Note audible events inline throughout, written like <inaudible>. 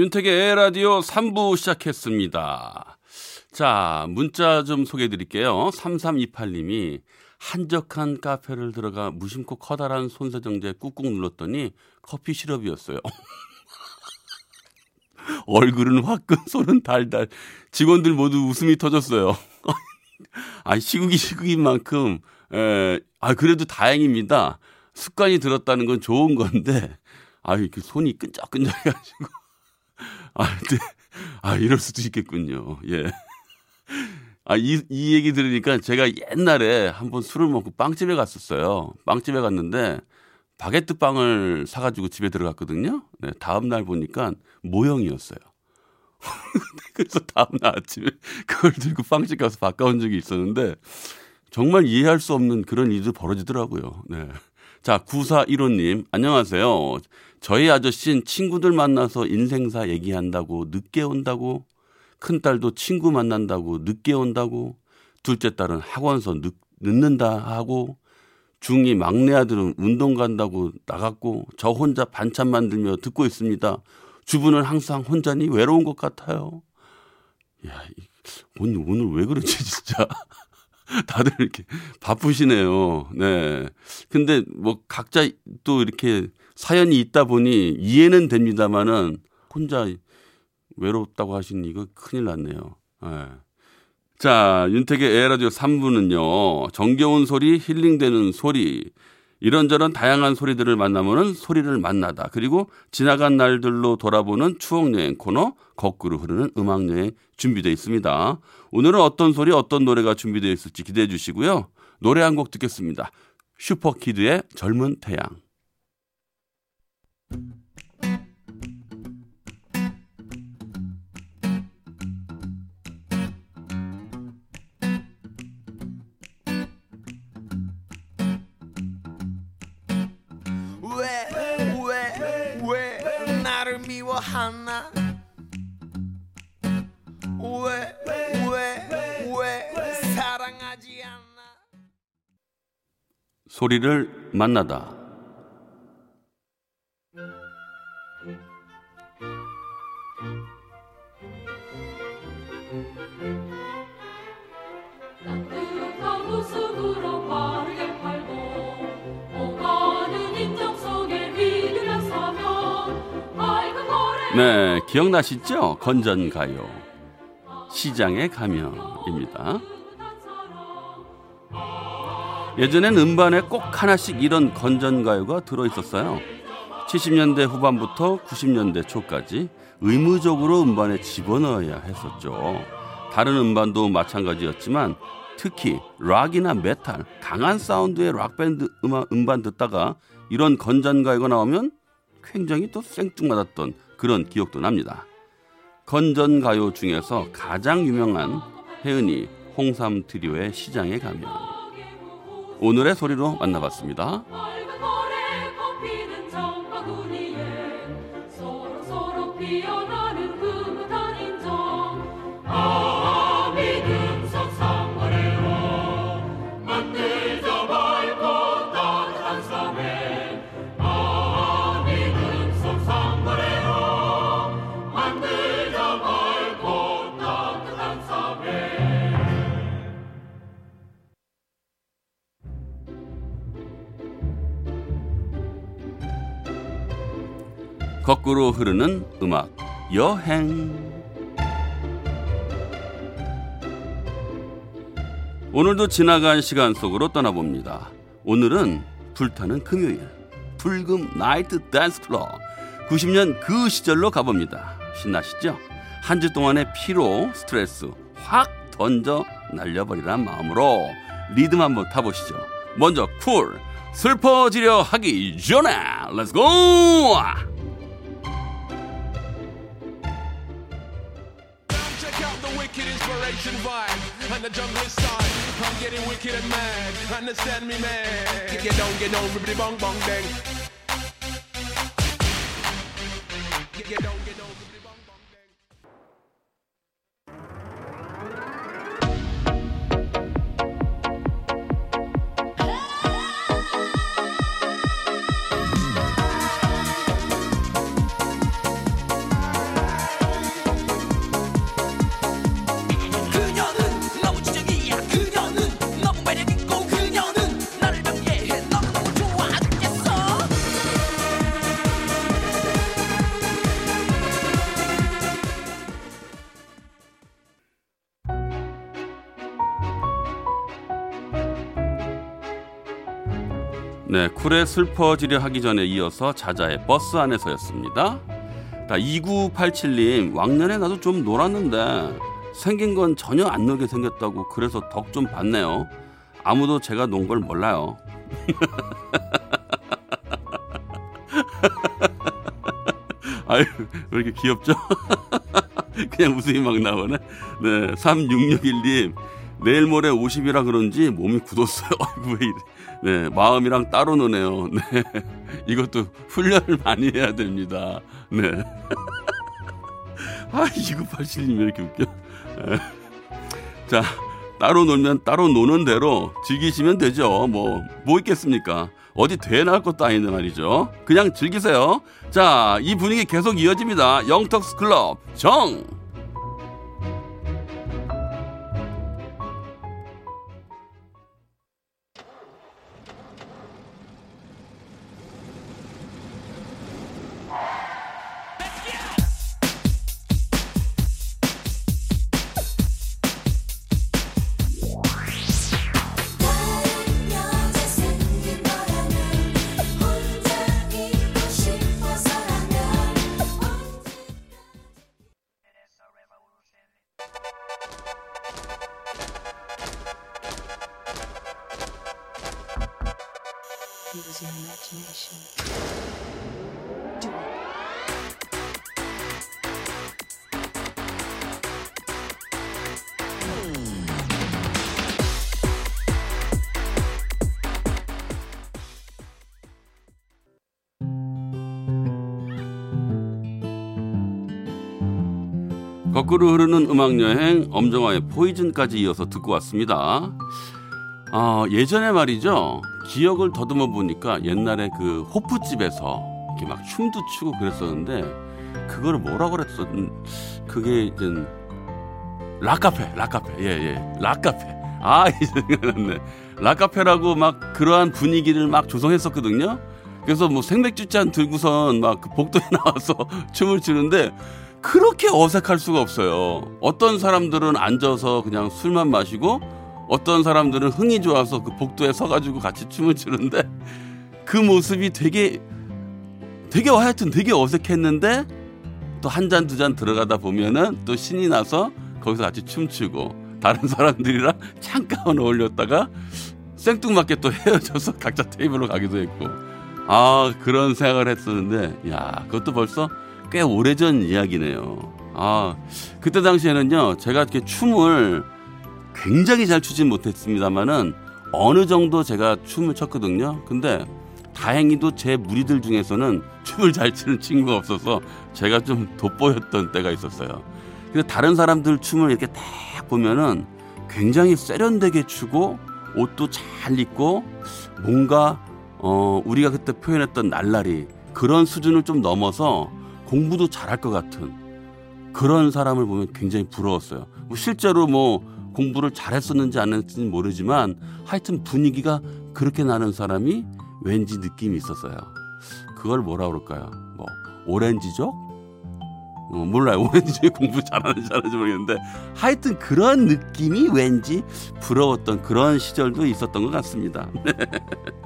윤택의 라디오 3부 시작했습니다. 자, 문자 좀 소개해 드릴게요. 3328님이 한적한 카페를 들어가 무심코 커다란 손세정제 꾹꾹 눌렀더니 커피 시럽이었어요. <laughs> <laughs> 얼굴은 화끈, 손은 달달. 직원들 모두 웃음이 터졌어요. <laughs> 아, 시국이 시국인 만큼, 에, 아, 그래도 다행입니다. 습관이 들었다는 건 좋은 건데, 아, 이렇게 손이 끈적끈적 해가지고. <laughs> 아, 네. 아, 이럴 수도 있겠군요. 예. 아, 이, 이 얘기 들으니까 제가 옛날에 한번 술을 먹고 빵집에 갔었어요. 빵집에 갔는데 바게트 빵을 사가지고 집에 들어갔거든요. 네, 다음 날 보니까 모형이었어요. <laughs> 그래서 다음 날 아침에 그걸 들고 빵집 가서 바꿔온 적이 있었는데 정말 이해할 수 없는 그런 일도 벌어지더라고요. 네. 자, 9415님, 안녕하세요. 저희 아저씨는 친구들 만나서 인생사 얘기한다고 늦게 온다고, 큰딸도 친구 만난다고 늦게 온다고, 둘째 딸은 학원서 늦, 늦는다 하고, 중2 막내 아들은 운동 간다고 나갔고, 저 혼자 반찬 만들며 듣고 있습니다. 주부는 항상 혼자니 외로운 것 같아요. 야, 이- 오늘, 오늘 왜 그러지, <laughs> 진짜. 다들 이렇게 바쁘시네요. 네. 근데 뭐 각자 또 이렇게 사연이 있다 보니 이해는 됩니다만은 혼자 외롭다고 하시니 이거 큰일 났네요. 네. 자, 윤택의 에라디오 3부는요. 정겨운 소리, 힐링되는 소리, 이런저런 다양한 소리들을 만나면은 소리를 만나다. 그리고 지나간 날들로 돌아보는 추억여행 코너, 거꾸로 흐르는 음악여행 준비되어 있습니다. 오늘은 어떤 소리, 어떤 노래가 준비되어 있을지 기대해 주시고요. 노래 한 곡 듣겠습니다. 슈퍼키드의 젊은 태양. 밝은 거래 네, 기억나시죠? 건전가요. 시장에 가면입니다. 예전엔 음반에 꼭 하나씩 이런 건전가요가 들어 있었어요. 70년대 후반부터 90년대 초까지 의무적으로 음반에 집어넣어야 했었죠. 다른 음반도 마찬가지였지만 특히 락이나 메탈, 강한 사운드의 락밴드 음악, 음반 듣다가 이런 건전가요가 나오면 굉장히 또 생뚱맞았던 그런 기억도 납니다. 건전가요 중에서 가장 유명한 혜은이 홍삼 트리오의 시장에 가면 오늘의 소리로 만나봤습니다. 피어나 거꾸로 흐르는 음악 여행 오늘도 지나간 시간 속으로 떠나봅니다. 오늘은 불타는 금요일 불금 나이트 댄스 클럽 90년 그 시절로 가봅니다. 신나시죠? 한 주 동안의 피로 스트레스 확 던져 날려버리란 마음으로 리듬 한번 타보시죠. 먼저 쿨 슬퍼지려 하기 전에 렛츠고! Wicked inspiration vibe. and the jungle side. I'm getting wicked and mad. Understand me, man? Get, down, get down, ribbity bong bong bang. 네, 쿨에 슬퍼지려 하기 전에 이어서 자자의 버스 안에서였습니다. 자, 2987님, 왕년에 나도 좀 놀았는데 생긴 건 전혀 안 놀게 생겼다고 그래서 덕좀 받네요. 아무도 제가 논 걸 몰라요. <laughs> 아유, 왜 이렇게 귀엽죠? <laughs> 그냥 웃음이 막 나오네. 네, 3661님. 내일 모레 50이라 그런지 몸이 굳었어요. <laughs> 아이고, 왜 이래. 네, 마음이랑 따로 노네요. <laughs> 네. 이것도 훈련을 많이 해야 됩니다. 네. <laughs> 아, 2987님 왜 이렇게 웃겨. 에. 자, 따로 놀면 따로 노는 대로 즐기시면 되죠. 뭐, 뭐 있겠습니까? 어디 대회 나갈 것도 아닌데 말이죠. 그냥 즐기세요. 자, 이 분위기 계속 이어집니다. 영턱스 클럽 정! 거꾸로 흐르는 음악 여행 엄정화의 포이즌까지 이어서 듣고 왔습니다. 아, 예전에 말이죠. 기억을 더듬어 보니까 옛날에 그 호프집에서 이렇게 막 춤도 추고 그랬었는데 그거를 뭐라고 그랬었 그게 이제 락카페, 락카페. 예, 예. 락카페. 아, <laughs> 이제 생각났네. 락카페라고 막 그러한 분위기를 막 조성했었거든요. 그래서 뭐 생맥주 잔 들고선 막 그 복도에 <laughs> 나와서 춤을 추는데 그렇게 어색할 수가 없어요. 어떤 사람들은 앉아서 그냥 술만 마시고 어떤 사람들은 흥이 좋아서 그 복도에 서가지고 같이 춤을 추는데 그 모습이 되게 되게 하여튼 되게 어색했는데 또 한 잔 두 잔 들어가다 보면은 또 신이 나서 거기서 같이 춤추고 다른 사람들이랑 잠깐 어울렸다가 생뚱맞게 또 헤어져서 각자 테이블로 가기도 했고 아 그런 생각을 했었는데 야 그것도 벌써 꽤 오래전 이야기네요. 아 그때 당시에는요 제가 이렇게 춤을 굉장히 잘 추진 못했습니다만은 어느 정도 제가 춤을 췄거든요. 근데 다행히도 제 무리들 중에서는 춤을 잘 추는 친구가 없어서 제가 좀 돋보였던 때가 있었어요. 근데 다른 사람들 춤을 이렇게 딱 보면은 굉장히 세련되게 추고 옷도 잘 입고 뭔가 어 우리가 그때 표현했던 날라리 그런 수준을 좀 넘어서 공부도 잘할 것 같은 그런 사람을 보면 굉장히 부러웠어요. 뭐 실제로 뭐 공부를 잘했었는지 안 했는지는 모르지만 하여튼 분위기가 그렇게 나는 사람이 왠지 느낌이 있었어요. 그걸 뭐라 그럴까요? 뭐 오렌지족? 어, 몰라요. <laughs> 오렌지족 공부 잘하는지 잘하는지 모르겠는데 하여튼 그런 느낌이 왠지 부러웠던 그런 시절도 있었던 것 같습니다. <laughs>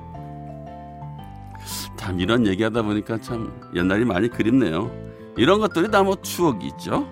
참 이런 얘기하다 보니까 참 옛날이 많이 그립네요. 이런 것들이 다 뭐 추억이 있죠.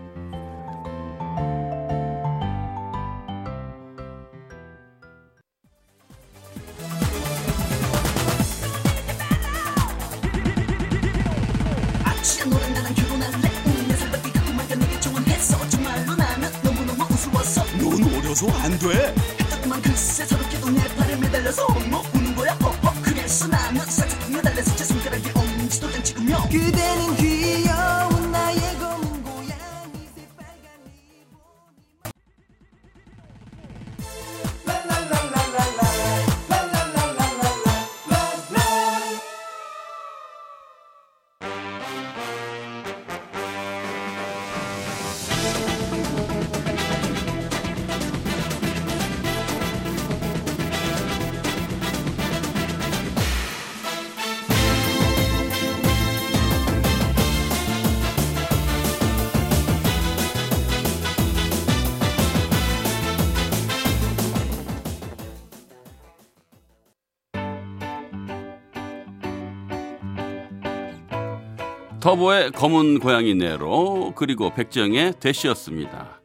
터보의 검은 고양이 네로 그리고 백지영의 대시였습니다.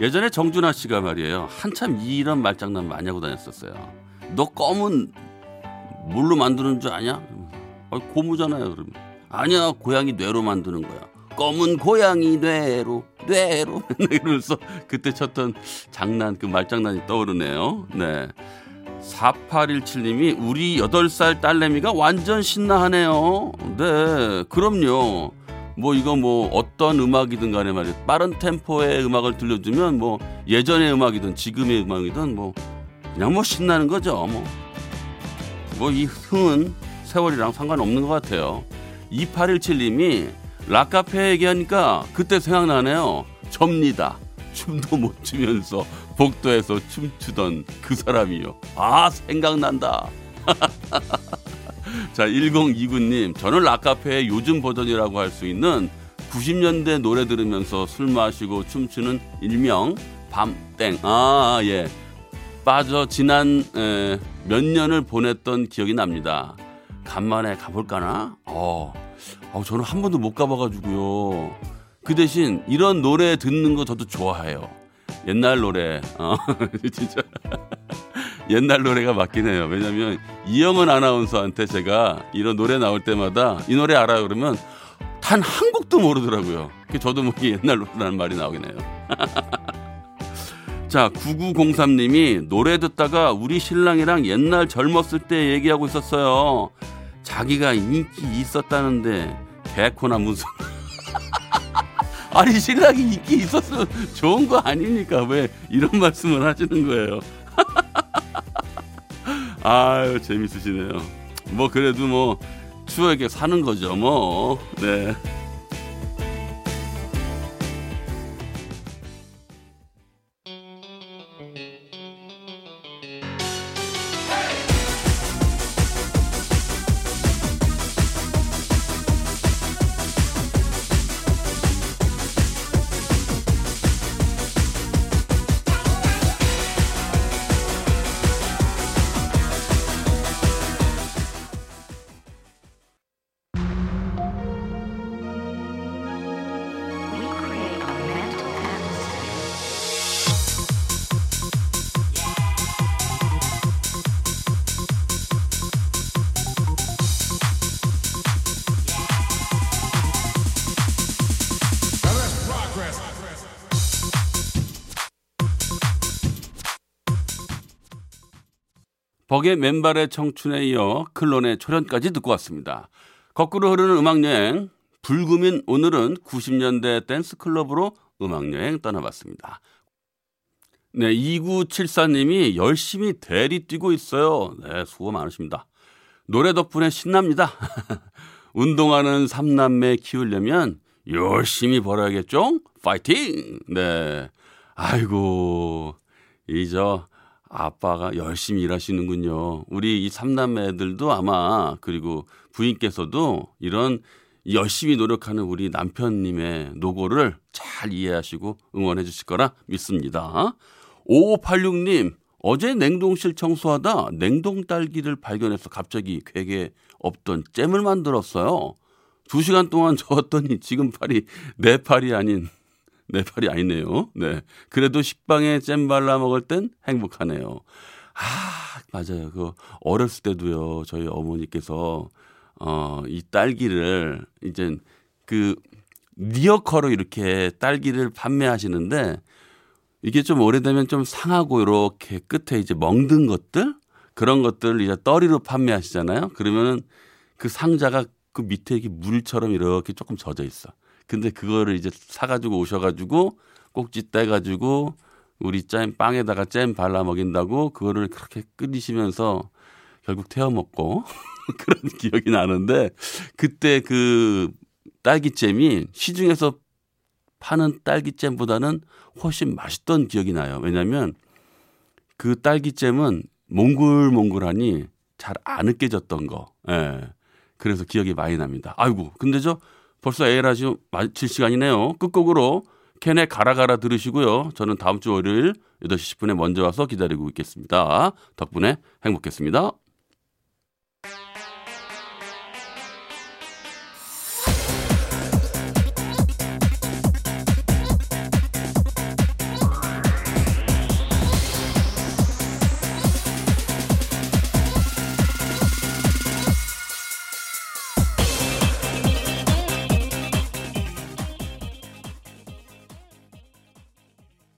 예전에 정준하 씨가 말이에요. 한참 이런 말장난 많이 하고 다녔었어요. 너 검은 뭘로 만드는 줄 아냐? 아, 고무잖아요. 그러면 아니야 고양이 뇌로 만드는 거야. 검은 고양이 뇌로 뇌로 <laughs> 이러면서 그때 쳤던 장난 그 말장난이 떠오르네요. 네. 4817님이 우리 8살 딸내미가 완전 신나하네요. 네, 그럼요. 뭐 이거 뭐 어떤 음악이든 간에 말이에요. 빠른 템포의 음악을 들려주면 뭐 예전의 음악이든 지금의 음악이든 뭐 그냥 뭐 신나는 거죠. 뭐. 뭐 이 흥은 세월이랑 상관없는 것 같아요. 2817님이 락카페 얘기하니까 그때 생각나네요. 접니다. 춤도 못 추면서 복도에서 춤추던 그 사람이요. 아, 생각난다. <laughs> 자, 1029님. 저는 락카페의 요즘 버전이라고 할 수 있는 90년대 노래 들으면서 술 마시고 춤추는 일명 밤땡. 아, 예. 빠져 지난 에, 몇 년을 보냈던 기억이 납니다. 간만에 가볼까나? 어, 어, 저는 한 번도 못 가봐가지고요. 그 대신 이런 노래 듣는 거 저도 좋아해요. 옛날 노래, 어, <laughs> 진짜 옛날 노래가 맞긴 해요. 왜냐면 이영은 아나운서한테 제가 이런 노래 나올 때마다 이 노래 알아요 그러면 단 한 곡도 모르더라고요. 그 저도 모르게 옛날 노래라는 말이 나오긴 해요. <laughs> 자, 9903님이 노래 듣다가 우리 신랑이랑 옛날 젊었을 때 얘기하고 있었어요. 자기가 인기 있었다는데 개코나 무슨 아니 신랑이 인기 있었으면 좋은 거 아닙니까? 왜 이런 말씀을 하시는 거예요? <laughs> 아유 재밌으시네요. 뭐 그래도 뭐 추억에 사는 거죠 뭐. 네. 벅의 맨발의 청춘에 이어 클론의 초련까지 듣고 왔습니다. 거꾸로 흐르는 음악여행 불금인 오늘은 90년대 댄스클럽으로 음악여행 떠나봤습니다. 네, 2974님이 열심히 대리 뛰고 있어요. 네, 수고 많으십니다. 노래 덕분에 신납니다. <laughs> 운동하는 삼남매 키우려면 열심히 벌어야겠죠? 파이팅! 네. 아이고, 이저 아빠가 열심히 일하시는군요. 우리 이 삼남매들도 아마 그리고 부인께서도 이런 열심히 노력하는 우리 남편님의 노고를 잘 이해하시고 응원해 주실 거라 믿습니다. 5586님, 어제 냉동실 청소하다 냉동 딸기를 발견해서 갑자기 괴게 없던 잼을 만들었어요. 두 시간 동안 <laughs> 저었더니 지금 팔이 내 팔이 아닌 내 팔이 아니네요. 네. 그래도 식빵에 잼 발라 먹을 땐 행복하네요. 아, 맞아요. 그 어렸을 때도요. 저희 어머니께서 어, 이 딸기를 이제 그 리어커로 이렇게 딸기를 판매하시는데 이게 좀 오래되면 좀 상하고 이렇게 끝에 이제 멍든 것들 그런 것들을 이제 떠리로 판매하시잖아요. 그러면은 그 상자가 그 밑에 이게 물처럼 이렇게 조금 젖어 있어. 근데 그거를 이제 사가지고 오셔가지고 꼭지 떼가지고 우리 잼 빵에다가 잼 발라 먹인다고 그거를 그렇게 끓이시면서 결국 태워 먹고 <laughs> 그런 기억이 나는데 그때 그 딸기잼이 시중에서 파는 딸기잼보다는 훨씬 맛있던 기억이 나요. 왜냐하면 그 딸기잼은 몽글몽글하니 잘 안 으깨졌던 거. 예. 그래서 기억이 많이 납니다. 아이고, 근데 저 벌써 에헤라디오 마칠 시간이네요. 끝곡으로 캔의 가라가라 들으시고요. 저는 다음 주 월요일 8시 10분에 먼저 와서 기다리고 있겠습니다. 덕분에 행복했습니다.